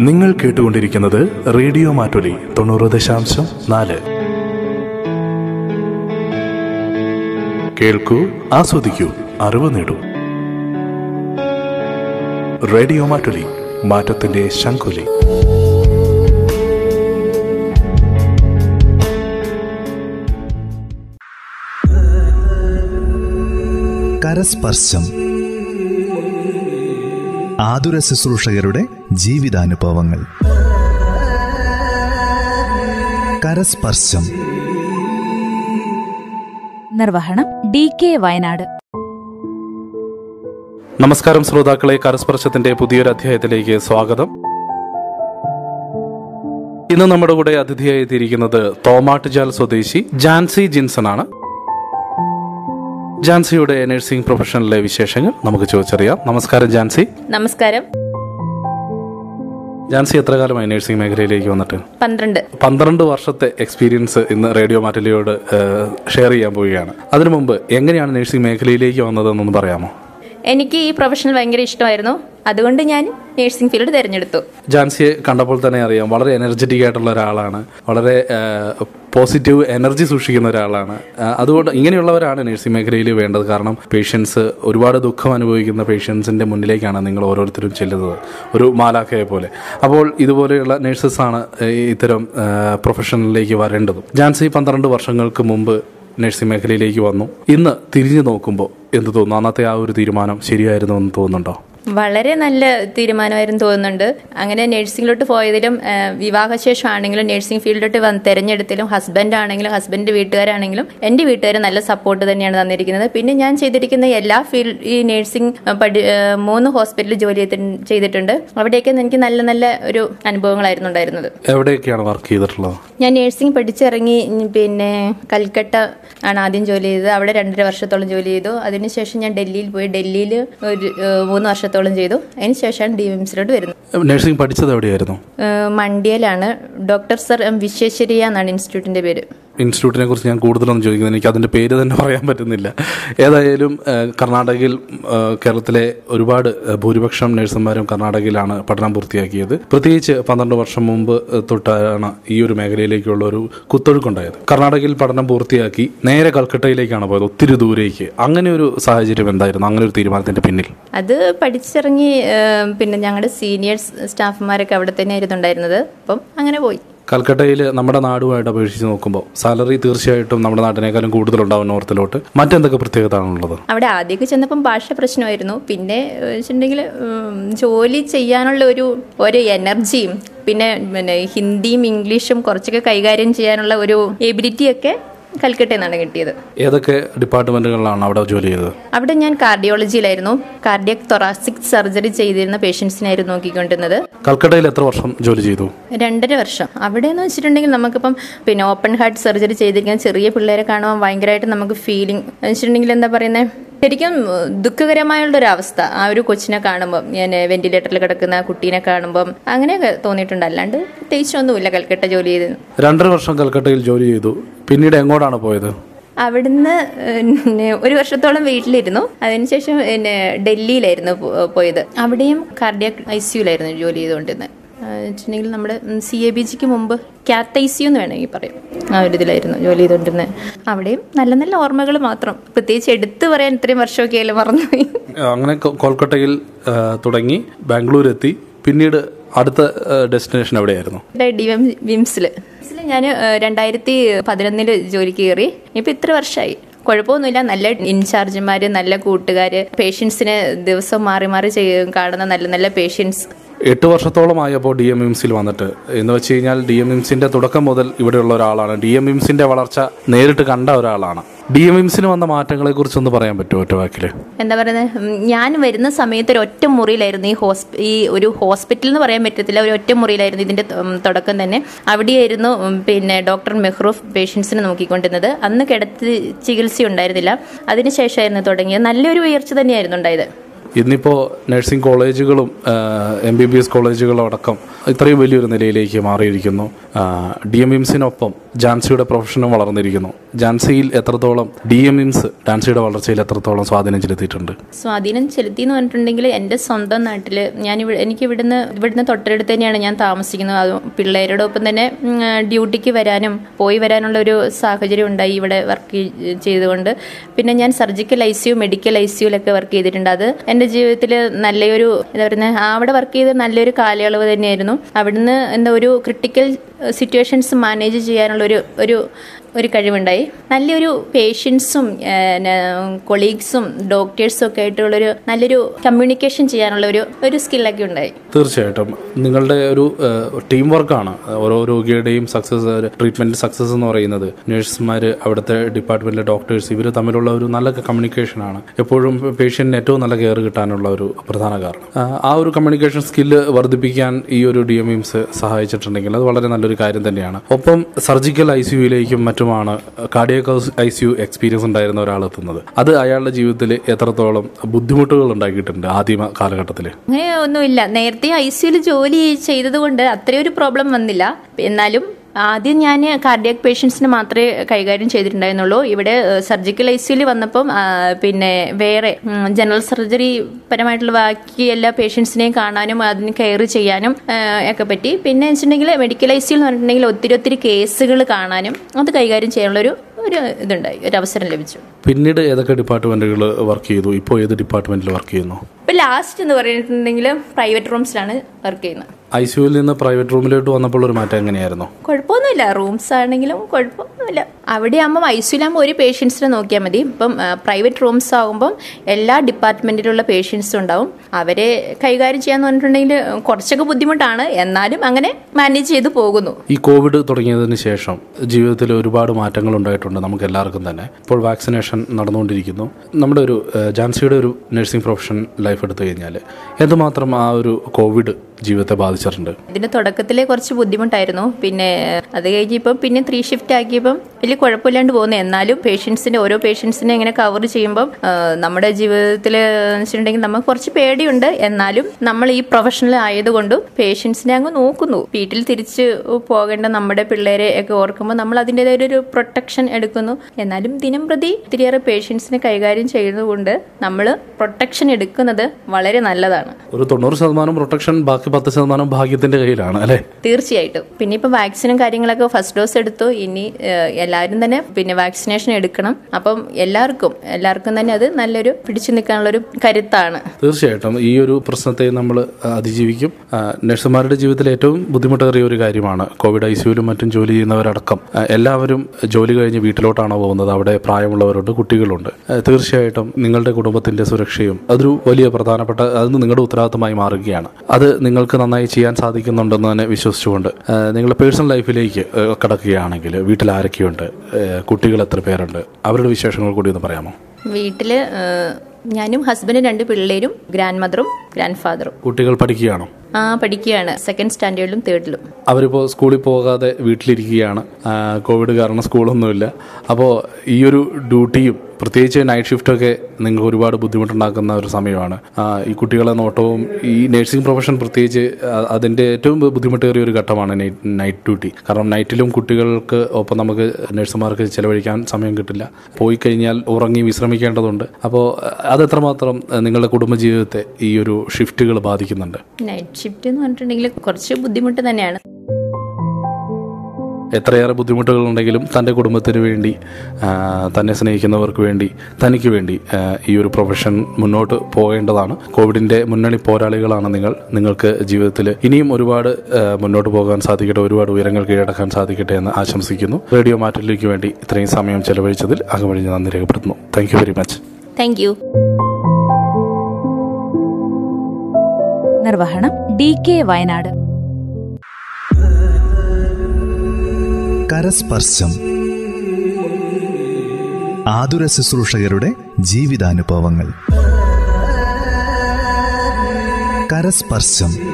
നിങ്ങൾ കേട്ടുകൊണ്ടിരിക്കുന്നത് റേഡിയോ മാറ്റൊലി തൊണ്ണൂറ് ദശാംശം നാല്. കേൾക്കൂ ആസ്വദിക്കൂ അറിവ് നേടൂ. റേഡിയോ മാറ്റൊലി മാറ്റത്തിന്റെ ശംഖുലി. കരസ്പർശം ആതുര ശുശ്രൂഷകരുടെ ജീവിതാനുഭവങ്ങൾ. കരസ്പർശം. നിർവഹണം ഡി കെ വയനാട്. നമസ്കാരം ശ്രോതാക്കളെ കരസ്പർശത്തിന്റെ പുതിയൊരു അധ്യായത്തിലേക്ക് സ്വാഗതം. ഇന്ന് നമ്മുടെ കൂടെ അതിഥിയായി എത്തിയിരിക്കുന്നത് തോമാട്ടുജാൽ സ്വദേശി ജാൻസി ജിൻസൺ ആണ് ജാൻസിയുടെ നഴ്സിംഗ് പ്രൊഫഷനിലെ വിശേഷങ്ങൾ നമുക്ക് ചോദിച്ചറിയാം. നമസ്കാരം ജാൻസി. നമസ്കാരം. ജാൻസി എത്ര കാലമായി നഴ്സിംഗ് മേഖലയിലേക്ക് വന്നിട്ട്? പന്ത്രണ്ട്. പന്ത്രണ്ട് വർഷത്തെ എക്സ്പീരിയൻസ് ഇന്ന് റേഡിയോ മാറ്റലിയോട് ഷെയർ ചെയ്യാൻ പോവുകയാണ്. അതിനു മുമ്പ് എങ്ങനെയാണ് നഴ്സിംഗ് മേഖലയിലേക്ക് വന്നതെന്നൊന്ന് പറയാമോ? എനിക്ക് ഈ പ്രൊഫഷണൽ ഭയങ്കര ഇഷ്ടമായിരുന്നു. അതുകൊണ്ട് ഞാൻ നേഴ്സിംഗ് ഫീൽഡ് തിരഞ്ഞെടുത്തു. ജാൻസിയെ കണ്ടപ്പോൾ തന്നെ അറിയാം വളരെ എനർജറ്റിക് ആയിട്ടുള്ള ഒരാളാണ്. വളരെ പോസിറ്റീവ് എനർജി സൂക്ഷിക്കുന്ന ഒരാളാണ്. അതുകൊണ്ട് ഇങ്ങനെയുള്ളവരാണ് നഴ്സിംഗ് മേഖലയിൽ വേണ്ടത്. കാരണം പേഷ്യൻസ് ഒരുപാട് ദുഃഖം അനുഭവിക്കുന്ന പേഷ്യൻസിന്റെ മുന്നിലേക്കാണ് നിങ്ങൾ ഓരോരുത്തരും ചെല്ലുന്നത്. ഒരു മാലാഖയെ പോലെ. അപ്പോൾ ഇതുപോലെയുള്ള നഴ്സസാണ് ഇത്തരം പ്രൊഫഷനിലേക്ക് വരേണ്ടതും. ജാൻസി പന്ത്രണ്ട് വർഷങ്ങൾക്ക് മുമ്പ് നഴ്സിംഗ് മേഖലയിലേക്ക് വന്നു. ഇന്ന് തിരിഞ്ഞു നോക്കുമ്പോൾ എന്ത് തോന്നുന്നു? അന്നത്തെ ആ ഒരു തീരുമാനം ശരിയായിരുന്നു എന്ന് തോന്നുന്നുണ്ടോ? വളരെ നല്ല തീരുമാനമായിരുന്നു തോന്നുന്നുണ്ട്. അങ്ങനെ നഴ്സിംഗിലോട്ട് പോയതിലും വിവാഹശേഷം ആണെങ്കിലും നഴ്സിംഗ് ഫീൽഡിലോട്ട് വന്ന് തിരഞ്ഞെടുത്തിലും ഹസ്ബൻഡ് ആണെങ്കിലും ഹസ്ബൻഡ് വീട്ടുകാരാണെങ്കിലും എന്റെ വീട്ടുകാർ നല്ല സപ്പോർട്ട് തന്നെയാണ് തന്നിരിക്കുന്നത്. പിന്നെ ഞാൻ ചെയ്തിരിക്കുന്ന എല്ലാ ഫീൽഡ് ഈ നഴ്സിംഗ് പഠി മൂന്ന് ഹോസ്പിറ്റലിൽ ജോലി ചെയ്തിട്ടുണ്ട്. അവിടെയൊക്കെ എനിക്ക് നല്ല നല്ല ഒരു അനുഭവങ്ങളായിരുന്നു ഉണ്ടായിരുന്നത്. എവിടെയൊക്കെയാണ് വർക്ക് ചെയ്തിട്ടുള്ളത്? ഞാൻ നഴ്സിംഗ് പഠിച്ചിറങ്ങി പിന്നെ കൽക്കട്ട ആണ് ആദ്യം ജോലി ചെയ്തത്. അവിടെ രണ്ടര വർഷത്തോളം ജോലി ചെയ്തു. അതിനുശേഷം ഞാൻ ഡൽഹിയിൽ പോയി. ഡൽഹിയിൽ ഒരു മൂന്ന് മൂന്ന് വർഷത്തോളം ചെയ്തു. അതിനുശേഷമാണ് ഡി എംസിലോട്ട് വരുന്നത്. നഴ്സിംഗ് പഠിച്ചത് എവിടെയായിരുന്നു? മണ്ടിയയിലാണ് ഡോക്ടർ സർ എം വിശ്വേശ്വരിയ എന്നാണ് ഇൻസ്റ്റിറ്റ്യൂട്ടിന്റെ പേര്. ഇൻസ്റ്റിറ്റ്യൂട്ടിനെ കുറിച്ച് ഞാൻ കൂടുതലൊന്നും ചോദിക്കുന്നത് എനിക്ക് അതിന്റെ പേര് തന്നെ പറയാൻ പറ്റുന്നില്ല. ഏതായാലും കർണാടകയിൽ കേരളത്തിലെ ഒരുപാട് ഭൂരിപക്ഷം നഴ്സുമാരും കർണാടകയിലാണ് പഠനം പൂർത്തിയാക്കിയത്. പ്രത്യേകിച്ച് പന്ത്രണ്ട് വർഷം മുമ്പ് തൊട്ടാണ് ഈ ഒരു മേഖലയിലേക്കുള്ള ഒരു കുത്തൊഴുക്കുണ്ടായത്. കർണാടകയിൽ പഠനം പൂർത്തിയാക്കി നേരെ കൽക്കട്ടയിലേക്കാണ് പോയത് ഒത്തിരി ദൂരേക്ക്. അങ്ങനെ ഒരു സാഹചര്യം എന്തായിരുന്നു? അങ്ങനെ ഒരു തീരുമാനത്തിന്റെ പിന്നിൽ. അത് പഠിച്ചിറങ്ങി പിന്നെ ഞങ്ങളുടെ സീനിയേഴ്സ് സ്റ്റാഫുമാരൊക്കെ അവിടെ തന്നെ ഇരുന്നുണ്ടായിരുന്നത് അപ്പം അങ്ങനെ പോയി. കൽക്കട്ടയിൽ നമ്മുടെ നാടുമായിട്ട് അപേക്ഷിച്ച് നോക്കുമ്പോൾ സാലറി തീർച്ചയായിട്ടും നമ്മുടെ നാട്ടിനേക്കാളും കൂടുതലുണ്ടാവും നോർത്തിലോട്ട്. മറ്റെന്തൊക്കെ പ്രത്യേകതയാണുള്ളത് അവിടെ ആദ്യമൊക്കെ ചെന്നപ്പം ഭാഷ പ്രശ്നമായിരുന്നു. പിന്നെ വെച്ചിട്ടുണ്ടെങ്കിൽ ജോലി ചെയ്യാനുള്ള ഒരു ഒരു എനർജിയും പിന്നെ പിന്നെ ഹിന്ദിയും ഇംഗ്ലീഷും കുറച്ചൊക്കെ കൈകാര്യം ചെയ്യാനുള്ള ഒരു എബിലിറ്റിയൊക്കെ കൽക്കട്ടയിൽ നിന്നാണ് കിട്ടിയത്. ഏതൊക്കെ ഡിപ്പാർട്ട്മെന്റുകളിലാണ് അവിടെ ജോലി ചെയ്തത്? അവിടെ ഞാൻ കാർഡിയോളജിയിലായിരുന്നു. കാർഡിയക് തൊറാസിക് സർജറി ചെയ്തിരുന്ന പേഷ്യൻസിനായിരുന്നു നോക്കിക്കൊണ്ടിരുന്നത്. കൽക്കട്ടയിൽ എത്ര വർഷം ജോലി ചെയ്തു? രണ്ടര വർഷം. അവിടെ എന്ന് വെച്ചിട്ടുണ്ടെങ്കിൽ നമുക്കിപ്പം പിന്നെ ഓപ്പൺ ഹാർട്ട് സർജറി ചെയ്തിരിക്കുന്ന ചെറിയ പിള്ളേരെ കാണുമ്പോൾ ഭയങ്കരമായിട്ട് നമുക്ക് ഫീലിംഗ് വെച്ചിട്ടുണ്ടെങ്കിൽ എന്താ പറയുന്നത് ശരിക്കും ദുഃഖകരമായുള്ള ഒരു അവസ്ഥ. ആ ഒരു കൊച്ചിനെ കാണുമ്പോൾ ഞാൻ വെന്റിലേറ്ററിൽ കിടക്കുന്ന കുട്ടീനെ കാണുമ്പോൾ അങ്ങനെയൊക്കെ തോന്നിയിട്ടുണ്ട്. അല്ലാണ്ട് പ്രത്യേകിച്ചൊന്നുമില്ല കൽക്കട്ട ജോലി ചെയ്ത്. രണ്ടര വർഷം കൽക്കട്ടയിൽ ജോലി ചെയ്തു. പിന്നീട് എങ്ങോട്ടാണ് പോയത്? അവിടുന്ന് പിന്നെ ഒരു വർഷത്തോളം വീട്ടിലിരുന്നു. അതിനുശേഷം പിന്നെ ഡൽഹിയിലായിരുന്നു പോയത്. അവിടെയും കാർഡിയക് ഐ സിയുലായിരുന്നു ജോലി ചെയ്തുകൊണ്ടിരുന്നത് വെച്ചിട്ടുണ്ടെങ്കിൽ നമ്മുടെ സി എ ബി ജിക്ക് മുമ്പ് ക്യാത്ത് ഐ സി എന്ന് വേണമെങ്കിൽ പറയും. ആ ഒരു ഇതിലായിരുന്നു ജോലി ചെയ്തുകൊണ്ടിരുന്നത് അവിടെയും നല്ല നല്ല ഓർമ്മകൾ മാത്രം. പ്രത്യേകിച്ച് എടുത്തു പറയാൻ ഇത്രയും വർഷമൊക്കെ ആയാലും മറന്നുപോയി. അങ്ങനെ കൊൽക്കട്ടയിൽ തുടങ്ങി ബാംഗ്ലൂർ എത്തി പിന്നീട് അടുത്ത ഡെസ്റ്റിനേഷൻ എവിടെയായിരുന്നു? വിംസിൽ. ഞാൻ രണ്ടായിരത്തി പതിനൊന്നിൽ ജോലിക്ക് കയറി. ഇപ്പൊ ഇത്ര വർഷമായി കുഴപ്പമൊന്നുമില്ല. നല്ല ഇൻചാർജുമാര് നല്ല കൂട്ടുകാര് പേഷ്യൻസിനെ ദിവസം മാറി മാറി കാണുന്ന നല്ല നല്ല പേഷ്യൻസ്. എട്ട് വർഷത്തോളമായപ്പോൾ ഡി എം എംസിൽ വന്നിട്ട്. എന്ന് വെച്ച് കഴിഞ്ഞാൽ ഡി എം എംസിന്റെ തുടക്കം മുതൽ ഇവിടെയുള്ള ഒരാളാണ്. ഡി എം എംസിന്റെ വളർച്ച നേരിട്ട് കണ്ട ഒരാളാണ്. ഡി എം എംസിന് വന്ന മാറ്റങ്ങളെ കുറിച്ചൊന്ന് പറയാൻ പറ്റുമോ ഒറ്റ വാക്കിൽ എന്താ പറയുന്നത് ഞാൻ വരുന്ന സമയത്ത് ഒരു ഒറ്റ മുറിയിലായിരുന്നു. ഈ ഹോസ്പി ഈ ഒരു ഹോസ്പിറ്റൽ എന്ന് പറയാൻ പറ്റത്തില്ല. ഒരു ഒറ്റ മുറിയിലായിരുന്നു ഇതിന്റെ തുടക്കം തന്നെ. അവിടെയായിരുന്നു പിന്നെ ഡോക്ടർ മെഹ്റൂഫ് പേഷ്യൻസിനെ നോക്കിക്കൊണ്ടിരുന്നത്. അന്ന് കിടത്തി ചികിത്സ ഉണ്ടായിരുന്നില്ല അതിനുശേഷമായിരുന്നു തുടങ്ങിയത്. നല്ലൊരു ഉയർച്ച തന്നെയായിരുന്നു ഉണ്ടായത്. ഇന്നിപ്പോൾ നഴ്സിംഗ് കോളേജുകളും എം ബി ബി എസ് കോളേജുകളും അടക്കം ഇത്രയും വലിയൊരു നിലയിലേക്ക് മാറിയിരിക്കുന്നു. D M ഇംസിനൊപ്പം ജാൻസിയുടെ പ്രൊഫഷനും വളർന്നിരിക്കുന്നു. ജാൻസിയിൽ എത്രത്തോളം ഡി എം ഇംസ് ഡാൻസിയുടെ വളർച്ചയിൽ എത്രത്തോളം സ്വാധീനം ചെലുത്തിയിട്ടുണ്ട്? സ്വാധീനം ചെലുത്തി എന്ന് പറഞ്ഞിട്ടുണ്ടെങ്കിൽ എന്റെ സ്വന്തം നാട്ടിൽ ഞാൻ ഇവിടെ എനിക്ക് ഇവിടുന്ന് ഇവിടുന്ന് തൊട്ടടുത്ത് തന്നെയാണ് ഞാൻ താമസിക്കുന്നത്. അത് പിള്ളേരോടൊപ്പം തന്നെ ഡ്യൂട്ടിക്ക് വരാനും പോയി വരാനുള്ള ഒരു സാഹചര്യം ഉണ്ടായി ഇവിടെ വർക്ക് ചെയ്തുകൊണ്ട്. പിന്നെ ഞാൻ surgical ICU medical I സിയുലൊക്കെ വർക്ക് ചെയ്തിട്ടുണ്ട്. അത് എന്റെ ജീവിതത്തിൽ നല്ലൊരു എന്താ പറയുന്നത് അവിടെ വർക്ക് ചെയ്ത നല്ലൊരു കാലയളവ് തന്നെയായിരുന്നു. അവിടുന്ന് എന്താ ഒരു ക്രിട്ടിക്കൽ സിറ്റുവേഷൻസ് മാനേജ് ചെയ്യാനുള്ള ഒരു ഒരു ഒരു കഴിവുണ്ടായി. നല്ലൊരു പേഷ്യൻസും കൊളീഗ്സും ഡോക്ടേഴ്സും ഒക്കെ ആയിട്ടുള്ളൊരു നല്ലൊരു കമ്മ്യൂണിക്കേഷൻ ചെയ്യാനുള്ള ഒരു ഒരു സ്കില്ലൊക്കെ ഉണ്ടായി. തീർച്ചയായിട്ടും. നിങ്ങളുടെ ഒരു ടീം വർക്കാണ്. ഓരോ രോഗിയുടെയും സക്സസ് ട്രീറ്റ്മെന്റ് സക്സസ് എന്ന് പറയുന്നത്. നഴ്സുമാർ അവിടുത്തെ ഡിപ്പാർട്ട്മെന്റിലെ ഡോക്ടേഴ്സ് ഇവർ തമ്മിലുള്ള ഒരു നല്ല കമ്മ്യൂണിക്കേഷനാണ് എപ്പോഴും പേഷ്യന്റിന് ഏറ്റവും നല്ല കെയർ കിട്ടാനുള്ള ഒരു പ്രധാന കാരണം. ആ, ഒരു കമ്മ്യൂണിക്കേഷൻ സ്കില്ല് വർദ്ധിപ്പിക്കാൻ ഈ ഒരു ഡി എം എംസ് സഹായിച്ചിട്ടുണ്ടെങ്കിൽ അത് വളരെ നല്ലൊരു കാര്യം തന്നെയാണ്. ഒപ്പം സർജിക്കൽ ഐ സിയുയിലേക്കും മറ്റുമാണ് cardiac I C U experience ഉണ്ടായിരുന്ന ഒരാൾ എത്തുന്നത്. അത് അയാളുടെ ജീവിതത്തിൽ എത്രത്തോളം ബുദ്ധിമുട്ടുകൾ ഉണ്ടാക്കിയിട്ടുണ്ട് ആദ്യ കാലഘട്ടത്തിൽ അങ്ങനെ ഒന്നുമില്ല നേരത്തെ ഐ സിയുയിൽ ജോലി ചെയ്തതുകൊണ്ട് അത്രയൊരു പ്രോബ്ലം വന്നില്ല. എന്നാലും ആദ്യം ഞാൻ കാർഡിയാക് പേഷ്യൻസിന് മാത്രമേ കൈകാര്യം ചെയ്തിട്ടുണ്ടായിരുന്നുള്ളൂ. ഇവിടെ സർജിക്കൽ ഐ സിയിൽ വന്നപ്പം പിന്നെ വേറെ ജനറൽ സർജറി പരമായിട്ടുള്ള ബാക്കി എല്ലാ പേഷ്യൻസിനെയും കാണാനും അതിന് കെയർ ചെയ്യാനും ഒക്കെ പറ്റി. പിന്നെ വെച്ചിട്ടുണ്ടെങ്കിൽ മെഡിക്കൽ ഐ സിയിൽ എന്ന് പറഞ്ഞിട്ടുണ്ടെങ്കിൽ ഒത്തിരി ഒത്തിരി കേസുകൾ കാണാനും അത് കൈകാര്യം ചെയ്യാനുള്ള ഒരു ഒരു ഇതുണ്ടായി ഒരു അവസരം ലഭിച്ചു. പിന്നീട് ഏതൊക്കെ ഡിപ്പാർട്ട്മെന്റുകൾ വർക്ക് ചെയ്തു? ഇപ്പോൾ ഏത് ഡിപ്പാർട്ട്മെന്റിൽ വർക്ക് ചെയ്യുന്നു? ഇപ്പൊ ലാസ്റ്റ് എന്ന് പറഞ്ഞിട്ടുണ്ടെങ്കിൽ പ്രൈവറ്റ് റൂംസിലാണ് വർക്ക് ചെയ്യുന്നത്. ഐ നിന്ന് പ്രൈവറ്റ് റൂമിലോട്ട് വന്നപ്പോൾ ഒരു മാറ്റം എങ്ങനെയായിരുന്നു? കുഴപ്പമൊന്നുമില്ല. റൂംസ് ആണെങ്കിലും കുഴപ്പമൊന്നുമില്ല. അവിടെ ആകുമ്പോൾ ഐസിയിലാകുമ്പോൾ ഒരു പേഷ്യൻസിനെ നോക്കിയാൽ മതി. ഇപ്പം പ്രൈവറ്റ് റൂംസ് ആകുമ്പം എല്ലാ ഡിപ്പാർട്ട്മെന്റിലുള്ള പേഷ്യൻസും ഉണ്ടാവും. അവരെ കൈകാര്യം ചെയ്യാന്ന് പറഞ്ഞിട്ടുണ്ടെങ്കിൽ കുറച്ചൊക്കെ ബുദ്ധിമുട്ടാണ്. എന്നാലും അങ്ങനെ മാനേജ് ചെയ്ത് പോകുന്നു. ഈ കോവിഡ് തുടങ്ങിയതിന് ശേഷം ജീവിതത്തിൽ ഒരുപാട് മാറ്റങ്ങൾ ഉണ്ടായിട്ടുണ്ട് നമുക്ക് എല്ലാവർക്കും തന്നെ. ഇപ്പോൾ വാക്സിനേഷൻ നടന്നുകൊണ്ടിരിക്കുന്നു. നമ്മുടെ ഒരു ജാൻസിയുടെ ഒരു നഴ്സിംഗ് പ്രൊഫഷൻ ലൈഫ് എടുത്തു കഴിഞ്ഞാൽ എന്തുമാത്രം ആ ഒരു കോവിഡ് ജീവിതത്തെ ബാധിച്ചിട്ടുണ്ട്. ഇതിന്റെ തുടക്കത്തിലെ കുറച്ച് ബുദ്ധിമുട്ടായിരുന്നു. പിന്നെ അത് കഴിഞ്ഞിപ്പം പിന്നെ ത്രീ ഷിഫ്റ്റ് ആക്കിയപ്പം വലിയ കുഴപ്പമില്ലാണ്ട് പോകുന്നു. എന്നാലും പേഷ്യൻസിന്റെ ഓരോ പേഷ്യൻസിനെ ഇങ്ങനെ കവർ ചെയ്യുമ്പം നമ്മുടെ ജീവിതത്തിൽ വെച്ചിട്ടുണ്ടെങ്കിൽ നമുക്ക് കുറച്ച് പേടിയുണ്ട്. എന്നാലും നമ്മൾ ഈ പ്രൊഫഷണൽ ആയതുകൊണ്ടും പേഷ്യൻസിനെ അങ്ങ് നോക്കുന്നു. വീട്ടിൽ തിരിച്ച് പോകേണ്ട നമ്മുടെ പിള്ളേരെ ഒക്കെ ഓർക്കുമ്പോൾ നമ്മൾ അതിന്റെതായ ഒരു പ്രൊട്ടക്ഷൻ എടുക്കുന്നു. എന്നാലും ദിനം പ്രതി ഒത്തിരിയേറെ പേഷ്യൻസിനെ കൈകാര്യം ചെയ്യുന്നതുകൊണ്ട് നമ്മൾ പ്രൊട്ടക്ഷൻ എടുക്കുന്നത് വളരെ നല്ലതാണ്. ഒരു തൊണ്ണൂറ് ശതമാനം പ്രൊട്ടക്ഷൻ ബാക്കി പത്ത് ശതമാനം ഭാഗ്യത്തിന്റെ കയ്യിലാണ് അല്ലേ? തീർച്ചയായിട്ടും. പിന്നെ ഇപ്പൊ വാക്സിനും കാര്യങ്ങളൊക്കെ ഫസ്റ്റ് ഡോസ് എടുത്തു. ഇനി എല്ലാവരും തന്നെ പിന്നെ വാക്സിനേഷൻ എടുക്കണം. അപ്പം എല്ലാവർക്കും എല്ലാവർക്കും തന്നെ അത് നല്ലൊരു പിടിച്ചു നിൽക്കാനുള്ള ഒരു കരുത്താണ്. തീർച്ചയായിട്ടും. ഈ ഒരു പ്രശ്നത്തെ നമ്മൾ അതിജീവിക്കും. നഴ്സുമാരുടെ ജീവിതത്തിൽ ഏറ്റവും ബുദ്ധിമുട്ടേറിയ ഒരു കാര്യമാണ് കോവിഡ് ഐ സിയുലും മറ്റും ജോലി ചെയ്യുന്നവരടക്കം. എല്ലാവരും ജോലി കഴിഞ്ഞ് വീട്ടിലോട്ടാണ് പോകുന്നത്? അവിടെ പ്രായമുള്ളവരുണ്ട് കുട്ടികളുണ്ട്. തീർച്ചയായിട്ടും നിങ്ങളുടെ കുടുംബത്തിന്റെ സുരക്ഷയും അതൊരു വലിയ പ്രധാനപ്പെട്ട അത് നിങ്ങളുടെ ഉത്തരവാദിത്തമായി മാറുകയാണ്. അത് നിങ്ങൾക്ക് നന്നായി ചെയ്യാൻ സാധിക്കുന്നുണ്ടെന്ന് തന്നെ വിശ്വസിച്ചുകൊണ്ട് നിങ്ങളുടെ പേഴ്സണൽ ലൈഫിലേക്ക് കിടക്കുകയാണെങ്കിൽ വീട്ടിൽ ആരൊക്കെയുണ്ട് കുട്ടികൾ എത്ര പേരുണ്ട് അവരുടെ വിശേഷങ്ങൾ കൂടി ഒന്ന് പറയാമോ? വീട്ടിൽ ഞാനും ഹസ്ബൻഡും രണ്ട് പിള്ളേരും ഗ്രാൻഡ് മദറും ഗ്രാൻഡ് ഫാദറും. കുട്ടികൾ പഠിക്കുകയാണോ? ആ പഠിക്കുകയാണ്. സെക്കൻഡ് സ്റ്റാൻഡേർഡിലും തേർഡിലും. അവരിപ്പോൾ സ്കൂളിൽ പോകാതെ വീട്ടിലിരിക്കുകയാണ്. കോവിഡ് കാരണം സ്കൂളൊന്നുമില്ല. അപ്പോൾ ഈ ഒരു ഡ്യൂട്ടിയും പ്രത്യേകിച്ച് നൈറ്റ് ഷിഫ്റ്റൊക്കെ നിങ്ങൾക്ക് ഒരുപാട് ബുദ്ധിമുട്ടുണ്ടാക്കുന്ന ഒരു സമയമാണ്. ഈ കുട്ടികളെ നോട്ടവും ഈ നഴ്സിംഗ് പ്രൊഫഷൻ പ്രത്യേകിച്ച് അതിന്റെ ഏറ്റവും ബുദ്ധിമുട്ടേറിയ ഒരു ഘട്ടമാണ് നൈറ്റ് ഡ്യൂട്ടി കാരണം നൈറ്റിലും കുട്ടികൾക്ക് ഒപ്പം നമുക്ക് നഴ്സുമാർക്ക് ചിലവഴിക്കാൻ സമയം കിട്ടില്ല. പോയി കഴിഞ്ഞാൽ ഉറങ്ങി വിശ്രമിക്കേണ്ടതുണ്ട്. അപ്പോൾ അതെത്രമാത്രം നിങ്ങളുടെ കുടുംബജീവിതത്തെ ഈ ഒരു ഷിഫ്റ്റുകൾ ബാധിക്കുന്നുണ്ട്? നൈറ്റ് ഷിഫ്റ്റ് എന്ന് പറഞ്ഞിട്ടുണ്ടെങ്കിൽ കുറച്ച് ബുദ്ധിമുട്ട് തന്നെയാണ്. എത്രയേറെ ബുദ്ധിമുട്ടുകളുണ്ടെങ്കിലും തന്റെ കുടുംബത്തിന് വേണ്ടി തന്നെ സ്നേഹിക്കുന്നവർക്ക് വേണ്ടി തനിക്ക് വേണ്ടി ഈ ഒരു പ്രൊഫഷൻ മുന്നോട്ട് പോകേണ്ടതാണ്. കോവിഡിന്റെ മുന്നണി പോരാളികളാണ് നിങ്ങൾ. നിങ്ങൾക്ക് ജീവിതത്തിൽ ഇനിയും ഒരുപാട് മുന്നോട്ട് പോകാൻ സാധിക്കട്ടെ ഒരുപാട് ഉയരങ്ങൾ കീഴടക്കാൻ സാധിക്കട്ടെ എന്ന് ആശംസിക്കുന്നു. റേഡിയോ മാറ്റലിലേക്ക് വേണ്ടി ഇത്രയും സമയം ചെലവഴിച്ചതിൽ അകമഴിഞ്ഞ് നന്ദി രേഖപ്പെടുത്തുന്നു. താങ്ക് വെരി മച്ച് താങ്ക് നിർവഹണം. D K Wayanad. കരസ്പർശം. ആതുര ശുശ്രൂഷകരുടെ ജീവിതാനുഭവങ്ങൾ. കരസ്പർശം.